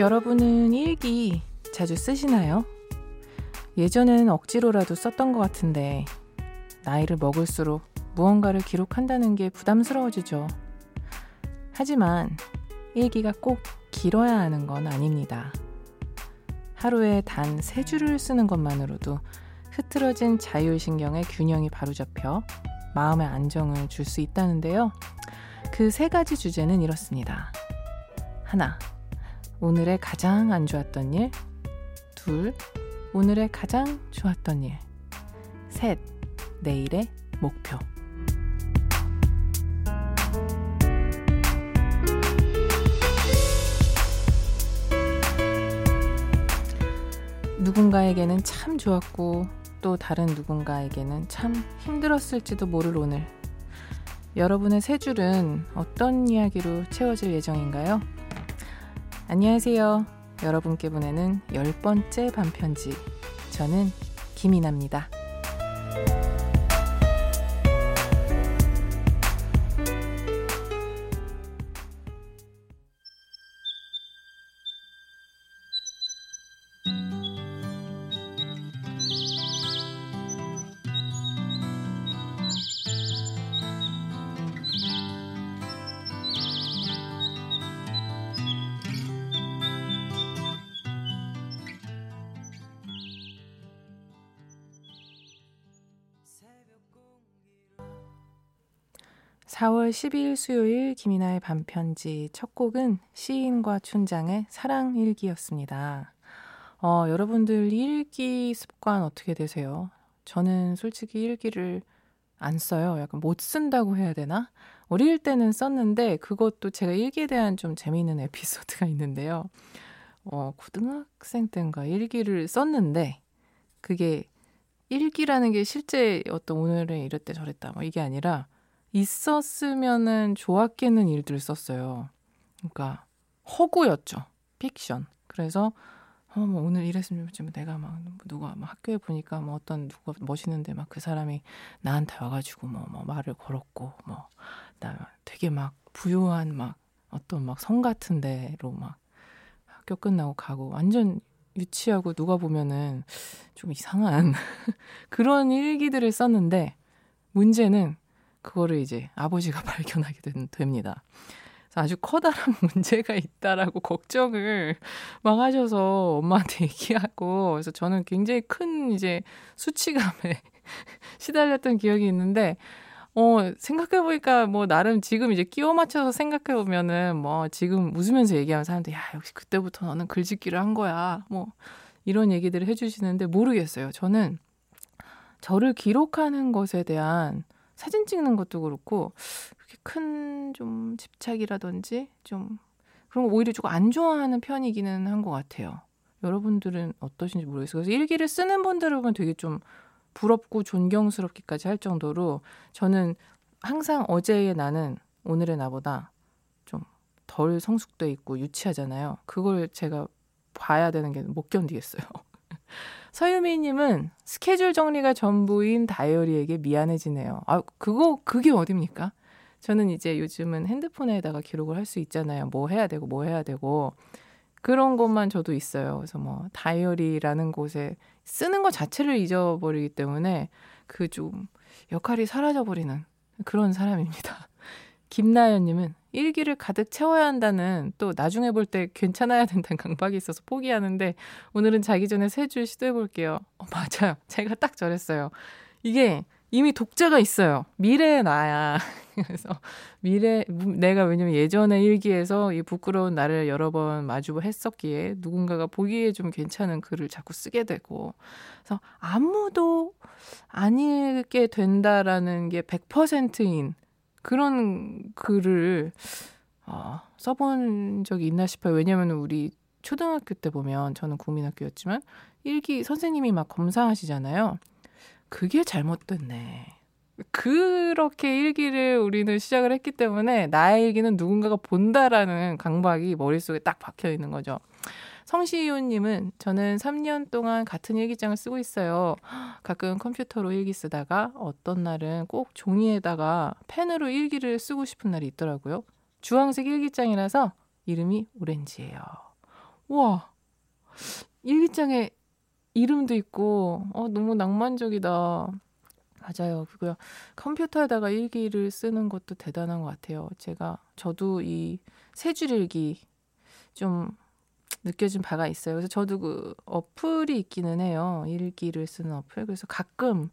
여러분은 일기 자주 쓰시나요? 예전엔 억지로라도 썼던 것 같은데 나이를 먹을수록 무언가를 기록한다는 게 부담스러워지죠. 하지만 일기가 꼭 길어야 하는 건 아닙니다. 하루에 단 세 줄을 쓰는 것만으로도 흐트러진 자율신경의 균형이 바로잡혀 마음의 안정을 줄 수 있다는데요. 그 세 가지 주제는 이렇습니다. 하나, 오늘의 가장 안 좋았던 일. 둘, 오늘의 가장 좋았던 일. 셋, 내일의 목표. 누군가에게는 참 좋았고 또 다른 누군가에게는 참 힘들었을지도 모를 오늘. 여러분의 세 줄은 어떤 이야기로 채워질 예정인가요? 안녕하세요. 여러분께 보내는 열 번째 반편지. 저는 김이나입니다. 4월 12일 수요일 김이나의 반편지 첫 곡은 시인과 춘장의 사랑일기였습니다. 어, 여러분들 일기 습관 어떻게 되세요? 저는 솔직히 일기를 안 써요. 약간 못 쓴다고 해야 되나? 어릴 때는 썼는데 그것도 제가 일기에 대한 좀 재미있는 에피소드가 있는데요. 어, 고등학생 때인가 일기를 썼는데 그게 일기라는 게 실제 어떤 오늘은 이랬대 저랬다 뭐 이게 아니라 있었으면은 좋았겠는 일들을 썼어요. 그러니까 허구였죠. 픽션. 그래서 어, 뭐 오늘 이랬으면 좀 내가 막 누가 막 학교에 보니까 뭐 어떤 누가 멋있는데 막 그 사람이 나한테 와가지고 뭐, 뭐 말을 걸었고 뭐 나 되게 막 부유한 막 어떤 막 성 같은 데로 막 학교 끝나고 가고 완전 유치하고 누가 보면은 좀 이상한 그런 일기들을 썼는데 문제는 그거를 이제 아버지가 발견하게 된, 됩니다. 아주 커다란 문제가 있다라고 걱정을 막 하셔서 엄마한테 얘기하고 그래서 저는 굉장히 큰 이제 수치감에 시달렸던 기억이 있는데 어 생각해 보니까 뭐 나름 지금 이제 끼워 맞춰서 생각해 보면은 뭐 지금 웃으면서 얘기하는 사람들 야 역시 그때부터 너는 글짓기를 한 거야 뭐 이런 얘기들을 해주시는데 모르겠어요 저는 저를 기록하는 것에 대한 사진 찍는 것도 그렇고 그렇게 큰 좀 집착이라든지 좀 그런 거 오히려 조금 안 좋아하는 편이기는 한 것 같아요. 여러분들은 어떠신지 모르겠어요. 그래서 일기를 쓰는 분들을 보면 되게 좀 부럽고 존경스럽기까지 할 정도로 저는 항상 어제의 나는 오늘의 나보다 좀 덜 성숙돼 있고 유치하잖아요. 그걸 제가 봐야 되는 게 못 견디겠어요. 서유미님은 스케줄 정리가 전부인 다이어리에게 미안해지네요. 아, 그거, 그게 어딥니까? 저는 이제 요즘은 핸드폰에다가 기록을 할 수 있잖아요. 뭐 해야 되고, 뭐 해야 되고. 그런 것만 저도 있어요. 그래서 뭐, 다이어리라는 곳에 쓰는 것 자체를 잊어버리기 때문에 그 좀 역할이 사라져버리는 그런 사람입니다. 김나연님은 일기를 가득 채워야 한다는 또 나중에 볼 때 괜찮아야 된다는 강박이 있어서 포기하는데 오늘은 자기 전에 세 줄 시도해 볼게요. 어, 맞아요. 제가 딱 저랬어요. 이게 이미 독자가 있어요. 미래의 나야. 그래서 미래 내가 왜냐면 예전에 일기에서 이 부끄러운 나를 여러 번 마주했었기에 누군가가 보기에 좀 괜찮은 글을 자꾸 쓰게 되고 그래서 아무도 안 읽게 된다라는 게 100%인 그런 글을 어, 써본 적이 있나 싶어요. 왜냐하면 우리 초등학교 때 보면 저는 국민학교였지만 일기 선생님이 막 검사하시잖아요. 그게 잘못됐네. 그렇게 일기를 우리는 시작을 했기 때문에 나의 일기는 누군가가 본다라는 강박이 머릿속에 딱 박혀 있는 거죠. 성시윤님은 저는 3년 동안 같은 일기장을 쓰고 있어요. 가끔 컴퓨터로 일기 쓰다가 어떤 날은 꼭 종이에다가 펜으로 일기를 쓰고 싶은 날이 있더라고요. 주황색 일기장이라서 이름이 오렌지예요. 우와. 일기장에 이름도 있고, 어, 너무 낭만적이다. 맞아요. 그고요. 컴퓨터에다가 일기를 쓰는 것도 대단한 것 같아요. 제가, 저도 이 세 줄 일기 좀 느껴진 바가 있어요. 그래서 저도 그 어플이 있기는 해요. 일기를 쓰는 어플. 그래서 가끔,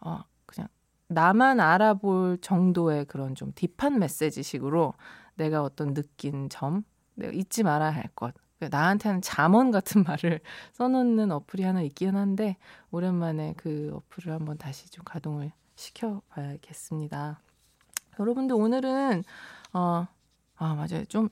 어, 그냥 나만 알아볼 정도의 그런 좀 딥한 메시지식으로 내가 어떤 느낀 점, 내가 잊지 말아야 할 것, 그러니까 나한테는 잠언 같은 말을 써놓는 어플이 하나 있긴 한데 오랜만에 그 어플을 한번 다시 좀 가동을 시켜봐야겠습니다. 여러분들 오늘은 어, 아 맞아요 좀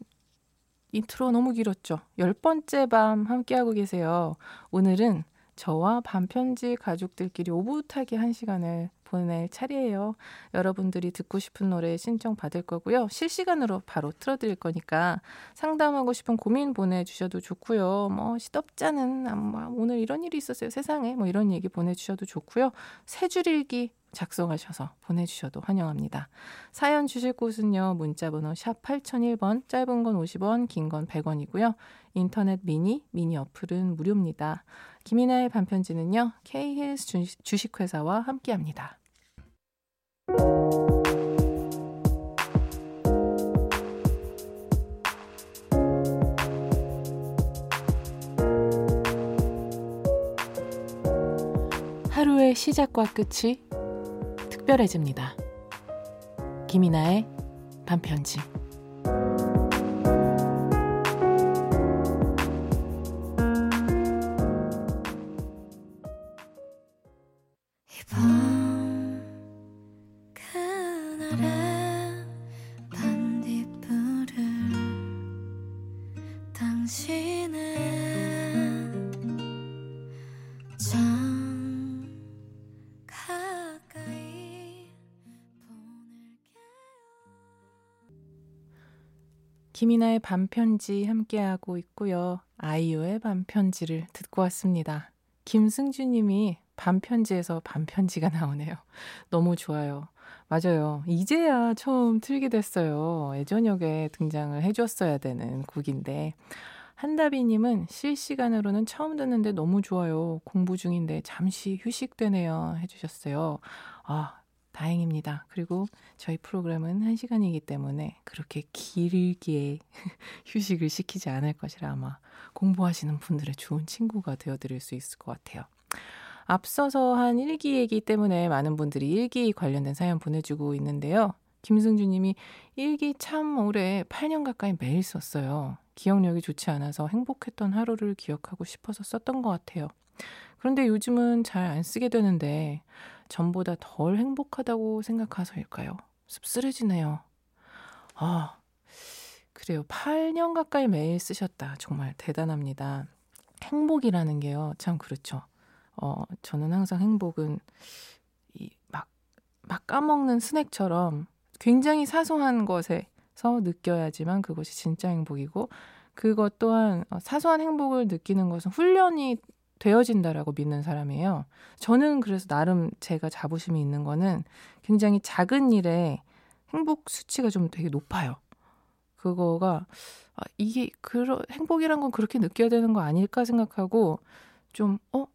인트로 너무 길었죠. 열 번째 밤 함께하고 계세요. 오늘은 저와 밤편지 가족들끼리 오붓하게 한 시간을 보낼 차례예요. 여러분들이 듣고 싶은 노래 신청 받을 거고요. 실시간으로 바로 틀어드릴 거니까 상담하고 싶은 고민 보내주셔도 좋고요. 뭐 시덥잖은 아, 뭐 오늘 이런 일이 있었어요 세상에 뭐 이런 얘기 보내주셔도 좋고요. 세 줄일기 작성하셔서 보내주셔도 환영합니다. 사연 주실 곳은요. 문자번호 샵 8001번, 짧은 건 50원, 긴 건 100원이고요. 인터넷 미니, 미니 어플은 무료입니다. 김이나의 반편지는요. K힐스 주식회사와 함께합니다. 하루의 시작과 끝이 특별해집니다. 김이나의 반편지 김이나의 반편지 함께하고 있고요. 아이유의 반편지를 듣고 왔습니다. 김승주 님이 반편지에서 반편지가 나오네요. 너무 좋아요. 맞아요. 이제야 처음 틀게 됐어요. 예전역에 등장을 해줬어야 되는 곡인데. 한다비님은 실시간으로는 처음 듣는데 너무 좋아요. 공부 중인데 잠시 휴식되네요. 해주셨어요. 아, 다행입니다. 그리고 저희 프로그램은 1시간이기 때문에 그렇게 길게 휴식을 시키지 않을 것이라 아마 공부하시는 분들의 좋은 친구가 되어드릴 수 있을 것 같아요. 앞서서 한 일기 얘기 때문에 많은 분들이 일기 관련된 사연 보내주고 있는데요. 김승주 님이 일기 참 오래 8년 가까이 매일 썼어요. 기억력이 좋지 않아서 행복했던 하루를 기억하고 싶어서 썼던 것 같아요. 그런데 요즘은 잘 안 쓰게 되는데 전보다 덜 행복하다고 생각해서일까요? 씁쓸해지네요. 아, 그래요. 8년 가까이 매일 쓰셨다. 정말 대단합니다. 행복이라는 게요. 참 그렇죠. 어, 저는 항상 행복은 이 막, 막 까먹는 스낵처럼 굉장히 사소한 것에서 느껴야지만 그것이 진짜 행복이고 그것 또한 어, 사소한 행복을 느끼는 것은 훈련이 되어진다라고 믿는 사람이에요. 저는 그래서 나름 제가 자부심이 있는 거는 굉장히 작은 일에 행복 수치가 좀 되게 높아요. 그거가 아, 이게 그러, 행복이란 건 그렇게 느껴야 되는 거 아닐까 생각하고 좀 어?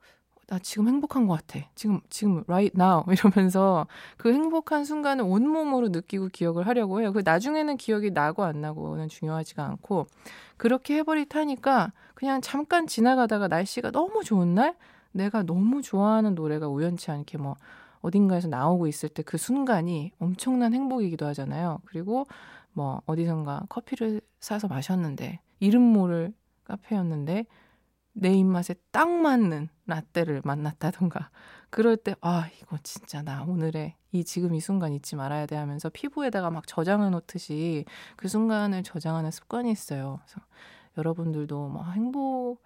나 지금 행복한 것 같아. 지금 지금 right now 이러면서 그 행복한 순간을 온몸으로 느끼고 기억을 하려고 해요. 그 나중에는 기억이 나고 안 나고는 중요하지가 않고 그렇게 해버리타니까 그냥 잠깐 지나가다가 날씨가 너무 좋은 날 내가 너무 좋아하는 노래가 우연치 않게 뭐 어딘가에서 나오고 있을 때 그 순간이 엄청난 행복이기도 하잖아요. 그리고 뭐 어디선가 커피를 사서 마셨는데 이름 모를 카페였는데 내 입맛에 딱 맞는 라떼를 만났다던가 그럴 때 아 이거 진짜 나 오늘의 이 지금 이 순간 잊지 말아야 돼 하면서 피부에다가 막 저장해 놓듯이 그 순간을 저장하는 습관이 있어요. 그래서 여러분들도 뭐 행복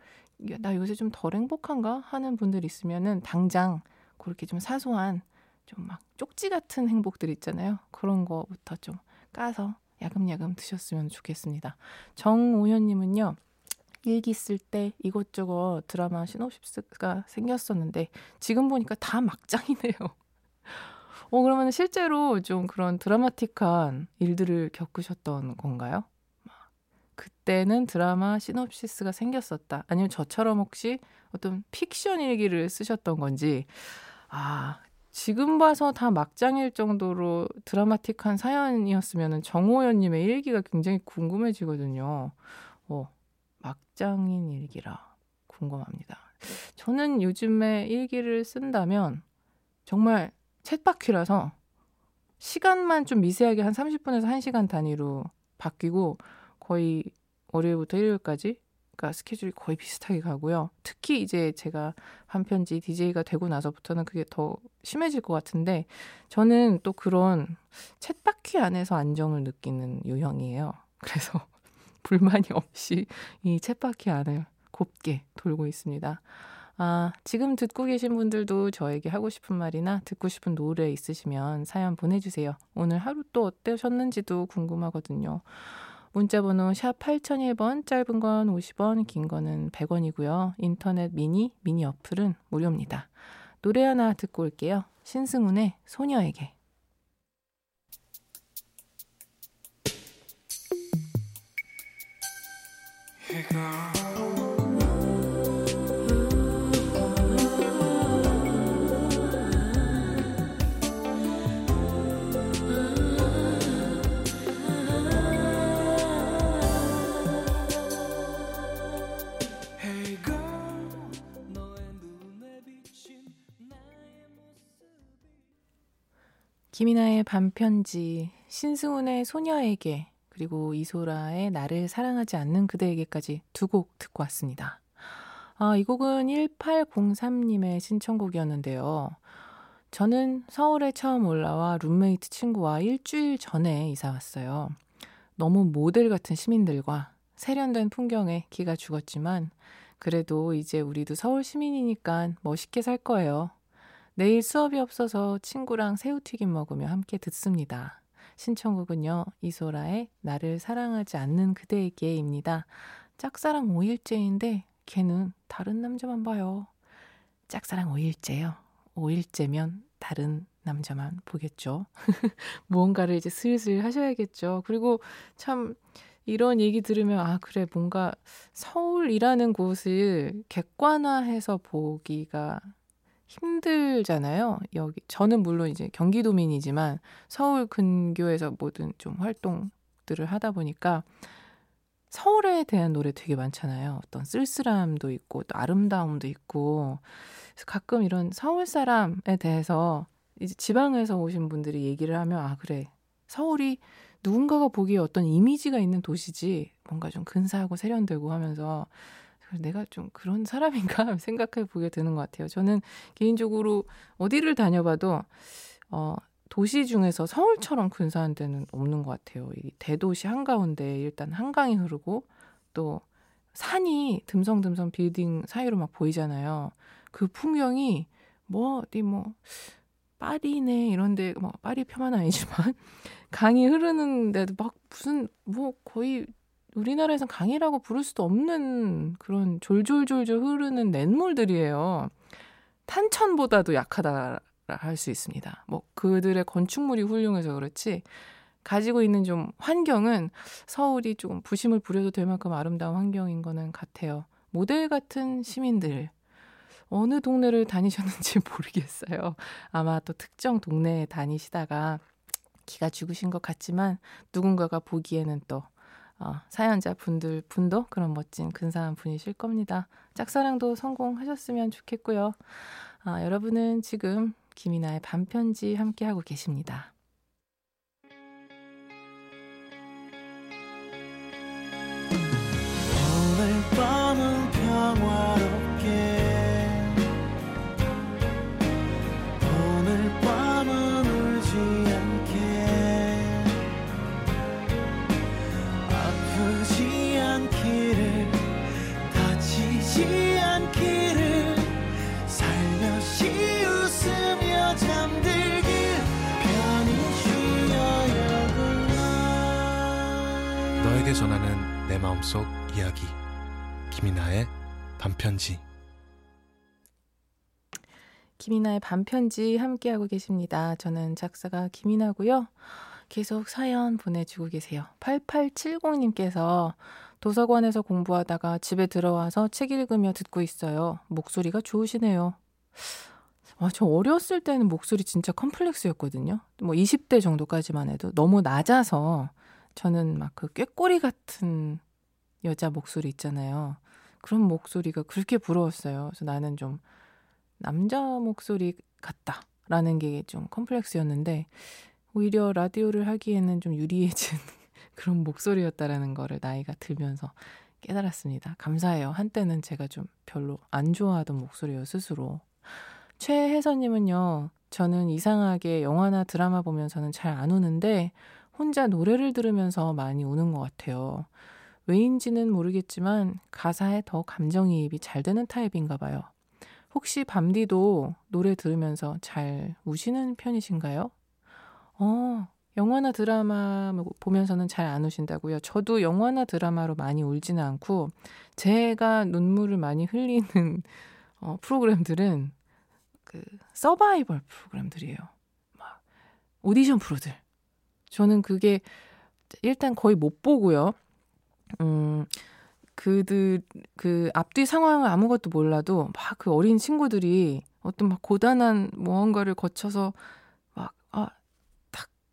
나 요새 좀 덜 행복한가 하는 분들 있으면은 당장 그렇게 좀 사소한 좀 막 쪽지 같은 행복들 있잖아요. 그런 거부터 좀 까서 야금야금 드셨으면 좋겠습니다. 정오현님은요. 일기 쓸 때 이것저것 드라마 시놉시스가 생겼었는데 지금 보니까 다 막장이네요. 어 그러면 실제로 좀 그런 드라마틱한 일들을 겪으셨던 건가요? 그때는 드라마 시놉시스가 생겼었다. 아니면 저처럼 혹시 어떤 픽션 일기를 쓰셨던 건지, 아, 지금 봐서 다 막장일 정도로 드라마틱한 사연이었으면 정호연님의 일기가 굉장히 궁금해지거든요. 어, 막장인 일기라 궁금합니다. 저는 요즘에 일기를 쓴다면 정말 챗바퀴라서 시간만 좀 미세하게 한 30분에서 1시간 단위로 바뀌고 거의 월요일부터 일요일까지 그러니까 스케줄이 거의 비슷하게 가고요. 특히 이제 제가 한 편지 DJ가 되고 나서부터는 그게 더 심해질 것 같은데 저는 또 그런 챗바퀴 안에서 안정을 느끼는 유형이에요. 그래서 불만이 없이 이 챗바퀴 안을 곱게 돌고 있습니다. 아, 지금 듣고 계신 분들도 저에게 하고 싶은 말이나 듣고 싶은 노래 있으시면 사연 보내주세요. 오늘 하루 또 어떠셨는지도 궁금하거든요. 문자번호 샵 8001번, 짧은 건 50원, 긴 거는 100원이고요. 인터넷 미니, 미니 어플은 무료입니다. 노래 하나 듣고 올게요. 신승훈의 소녀에게. 김이나의 반편지, 신승훈의 소녀에게, 그리고 이소라의 나를 사랑하지 않는 그대에게까지 두 곡 듣고 왔습니다. 아, 이 곡은 1803님의 신청곡이었는데요. 저는 서울에 처음 올라와 룸메이트 친구와 일주일 전에 이사 왔어요. 너무 모델 같은 시민들과 세련된 풍경에 기가 죽었지만, 그래도 이제 우리도 서울 시민이니까 멋있게 살 거예요. 내일 수업이 없어서 친구랑 새우튀김 먹으며 함께 듣습니다. 신청곡은요, 이소라의 나를 사랑하지 않는 그대에게입니다. 짝사랑 5일째인데 걔는 다른 남자만 봐요. 짝사랑 5일째요. 5일째면 다른 남자만 보겠죠. 무언가를 이제 슬슬 하셔야겠죠. 그리고 참 이런 얘기 들으면 아 그래 뭔가 서울이라는 곳을 객관화해서 보기가 힘들잖아요. 여기 저는 물론 이제 경기도민이지만 서울 근교에서 모든 좀 활동들을 하다 보니까 서울에 대한 노래 되게 많잖아요. 어떤 쓸쓸함도 있고 또 아름다움도 있고 그래서 가끔 이런 서울 사람에 대해서 이제 지방에서 오신 분들이 얘기를 하면 아 그래 서울이 누군가가 보기에 어떤 이미지가 있는 도시지 뭔가 좀 근사하고 세련되고 하면서 내가 좀 그런 사람인가 생각해 보게 되는 것 같아요. 저는 개인적으로 어디를 다녀봐도 어, 도시 중에서 서울처럼 근사한 데는 없는 것 같아요. 이 대도시 한가운데 일단 한강이 흐르고 또 산이 듬성듬성 빌딩 사이로 막 보이잖아요. 그 풍경이 뭐 어디 뭐 파리네 이런데 뭐 파리 폄하는 아니지만 강이 흐르는데도 막 무슨 뭐 거의 우리나라에선 강이라고 부를 수도 없는 그런 졸졸졸졸 흐르는 냇물들이에요. 탄천보다도 약하다 할 수 있습니다. 뭐 그들의 건축물이 훌륭해서 그렇지 가지고 있는 좀 환경은 서울이 조금 부심을 부려도 될 만큼 아름다운 환경인 거는 같아요. 모델 같은 시민들 어느 동네를 다니셨는지 모르겠어요. 아마 또 특정 동네에 다니시다가 기가 죽으신 것 같지만 누군가가 보기에는 또 어, 사연자 분들 분도 그런 멋진 근사한 분이실 겁니다. 짝사랑도 성공하셨으면 좋겠고요. 아, 여러분은 지금 김이나의 반편지 함께하고 계십니다. 너에게 전하는 내 마음속 이야기 김이나의 반편지 김이나의 반편지 함께하고 계십니다. 저는 작사가 김이나고요. 계속 사연 보내주고 계세요. 8870님께서 도서관에서 공부하다가 집에 들어와서 책 읽으며 듣고 있어요. 목소리가 좋으시네요. 아, 저 어렸을 때는 목소리 진짜 컴플렉스였거든요. 뭐 20대 정도까지만 해도 너무 낮아서 저는 막 그 꾀꼬리 같은 여자 목소리 있잖아요. 그런 목소리가 그렇게 부러웠어요. 그래서 나는 좀 남자 목소리 같다라는 게 좀 컴플렉스였는데 오히려 라디오를 하기에는 좀 유리해진 그런 목소리였다라는 거를 나이가 들면서 깨달았습니다. 감사해요. 한때는 제가 좀 별로 안 좋아하던 목소리요, 스스로. 최혜선님은요, 저는 이상하게 영화나 드라마 보면서는 잘 안 우는데, 혼자 노래를 들으면서 많이 우는 것 같아요. 왜인지는 모르겠지만, 가사에 더 감정이입이 잘 되는 타입인가 봐요. 혹시 밤디도 노래 들으면서 잘 우시는 편이신가요? 어, 영화나 드라마 보면서는 잘 안 우신다고요. 저도 영화나 드라마로 많이 울지는 않고 제가 눈물을 많이 흘리는 어, 프로그램들은 그 서바이벌 프로그램들이에요. 막 오디션 프로들. 저는 그게 일단 거의 못 보고요. 음, 그들 그 앞뒤 상황을 아무것도 몰라도 막 그 어린 친구들이 어떤 막 고단한 무언가를 거쳐서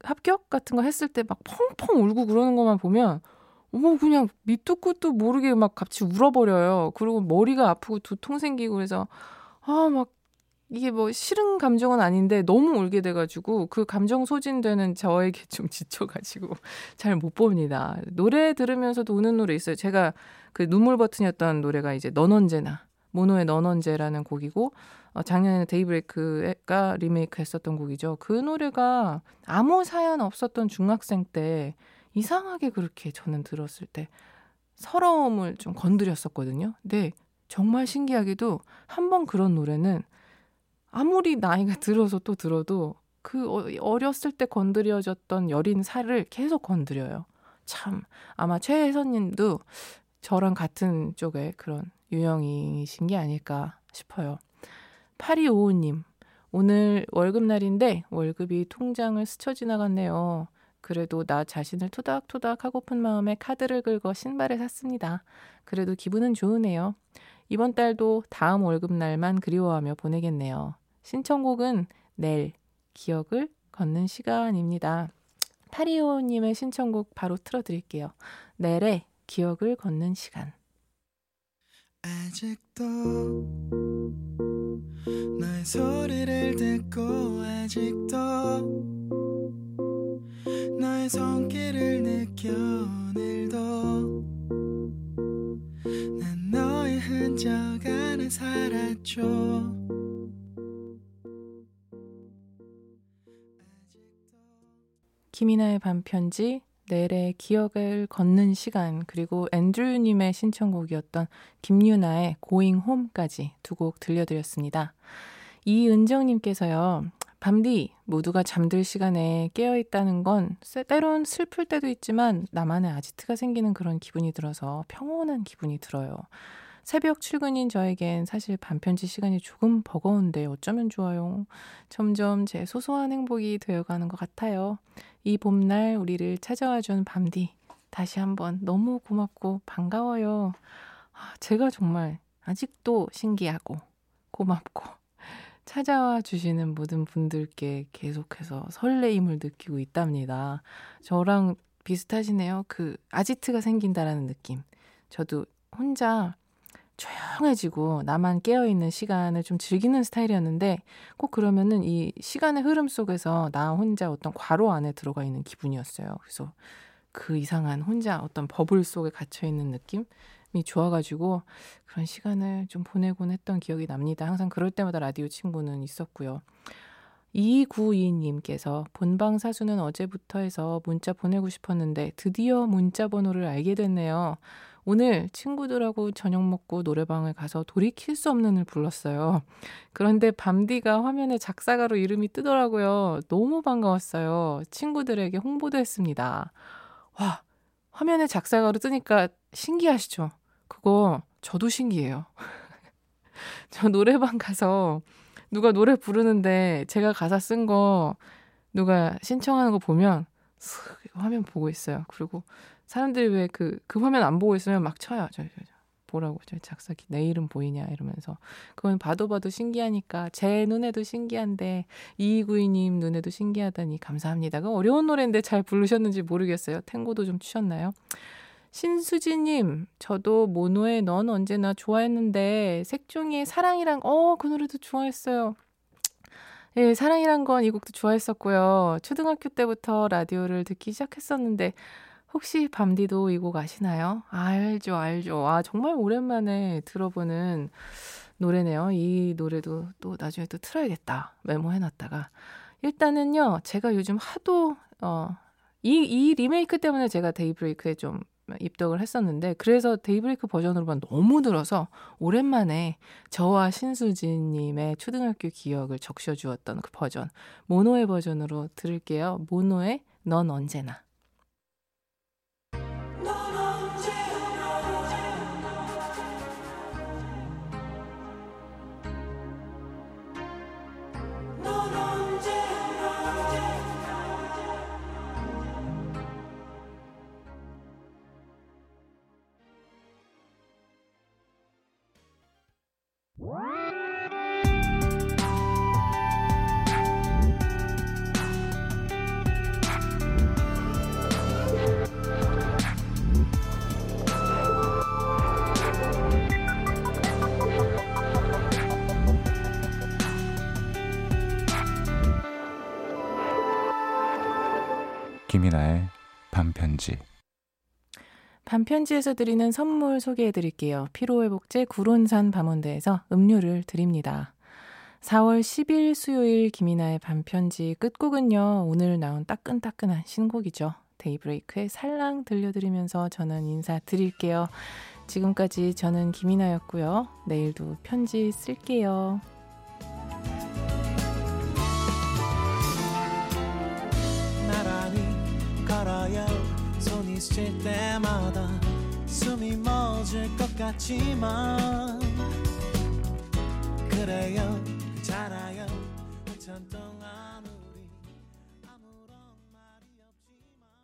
합격 같은 거 했을 때 막 펑펑 울고 그러는 것만 보면 어머 그냥 밑도 끝도 모르게 막 같이 울어버려요. 그리고 머리가 아프고 두통 생기고 그래서 아 막 이게 뭐 싫은 감정은 아닌데 너무 울게 돼가지고 그 감정 소진되는 저에게 좀 지쳐가지고 잘 못 봅니다. 노래 들으면서도 우는 노래 있어요. 제가 그 눈물 버튼이었던 노래가 이제 넌 언제나 모노의 넌 언제라는 곡이고 어, 작년에는 데이브레이크가 리메이크 했었던 곡이죠. 그 노래가 아무 사연 없었던 중학생 때 이상하게 그렇게 저는 들었을 때 서러움을 좀 건드렸었거든요. 근데 정말 신기하게도 한 번 그런 노래는 아무리 나이가 들어서 또 들어도 그 어, 어렸을 때 건드려졌던 여린 살을 계속 건드려요. 참 아마 최혜선 님도 저랑 같은 쪽의 그런 유형이신 게 아닐까 싶어요. 8255님, 오늘 월급날인데 월급이 통장을 스쳐 지나갔네요. 그래도 나 자신을 토닥토닥 하고픈 마음에 카드를 긁어 신발을 샀습니다. 그래도 기분은 좋으네요. 이번 달도 다음 월급날만 그리워하며 보내겠네요. 신청곡은 내일 기억을 걷는 시간입니다. 8255님의 신청곡 바로 틀어드릴게요. 내일의 기억을 걷는 시간. 아직도 너의 소리를 듣고 아직도 너의 손길을 느껴 오늘도 난 너의 흔적 안에 살았죠 김이나의 반편지 내래 기억을 걷는 시간 그리고 앤드류님의 신청곡이었던 김유나의 Going Home까지 두 곡 들려드렸습니다. 이은정님께서요. 밤디 모두가 잠들 시간에 깨어 있다는 건 때론 슬플 때도 있지만 나만의 아지트가 생기는 그런 기분이 들어서 평온한 기분이 들어요. 새벽 출근인 저에겐 사실 반편지 시간이 조금 버거운데 어쩌면 좋아요. 점점 제 소소한 행복이 되어가는 것 같아요. 이 봄날 우리를 찾아와 준 밤디. 다시 한번 너무 고맙고 반가워요. 아, 제가 정말 아직도 신기하고 고맙고 찾아와 주시는 모든 분들께 계속해서 설레임을 느끼고 있답니다. 저랑 비슷하시네요. 그 아지트가 생긴다라는 느낌. 저도 혼자 조용해지고 나만 깨어있는 시간을 좀 즐기는 스타일이었는데 꼭 그러면은 이 시간의 흐름 속에서 나 혼자 어떤 괄호 안에 들어가 있는 기분이었어요. 그래서 그 이상한 혼자 어떤 버블 속에 갇혀있는 느낌이 좋아가지고 그런 시간을 좀 보내곤 했던 기억이 납니다. 항상 그럴 때마다 라디오 친구는 있었고요. 2292님께서 본방 사수는 어제부터 해서 문자 보내고 싶었는데 드디어 문자 번호를 알게 됐네요. 오늘 친구들하고 저녁 먹고 노래방을 가서 돌이킬 수 없는 을 불렀어요. 그런데 밤디가 화면에 작사가로 이름이 뜨더라고요. 너무 반가웠어요. 친구들에게 홍보도 했습니다. 와, 화면에 작사가로 뜨니까 신기하시죠? 그거 저도 신기해요. 저 노래방 가서 누가 노래 부르는데 제가 가사 쓴 거 누가 신청하는 거 보면 화면 보고 있어요. 그리고 사람들이 왜 그 그 화면 안 보고 있으면 막 쳐요. 저, 저, 저. 보라고 저 작사기 내 이름 보이냐 이러면서 그건 봐도 봐도 신기하니까 제 눈에도 신기한데 이구이님 눈에도 신기하다니 감사합니다. 그 어려운 노래인데 잘 부르셨는지 모르겠어요. 탱고도 좀 추셨나요? 신수지님, 저도 모노의 넌 언제나 좋아했는데 색종이의 사랑이랑 어 그 노래도 좋아했어요. 예, 사랑이란 건 이 곡도 좋아했었고요. 초등학교 때부터 라디오를 듣기 시작했었는데 혹시 밤디도 이 곡 아시나요? 알죠, 알죠. 아, 정말 오랜만에 들어보는 노래네요. 이 노래도 또 나중에 또 틀어야겠다. 메모해놨다가. 일단은요, 제가 요즘 하도, 어, 이, 이 리메이크 때문에 제가 데이브레이크에 좀 입덕을 했었는데 그래서 데이브레이크 버전으로만 너무 들어서 오랜만에 저와 신수진님의 초등학교 기억을 적셔주었던 그 버전 모노의 버전으로 들을게요. 모노의 넌 언제나. 반편지 반편지에서 드리는 선물 소개해 드릴게요. 피로회복제 구론산 밤원대에서 음료를 드립니다. 4월 10일 수요일 김이나의 반편지 끝곡은요. 오늘 나온 따끈따끈한 신곡이죠. 데이브레이크의 살랑 들려드리면서 저는 인사드릴게요. 지금까지 저는 김이나였고요. 내일도 편지 쓸게요. 스칠 때마다 숨이 멎을 것 같지만 그래요 자라요 천동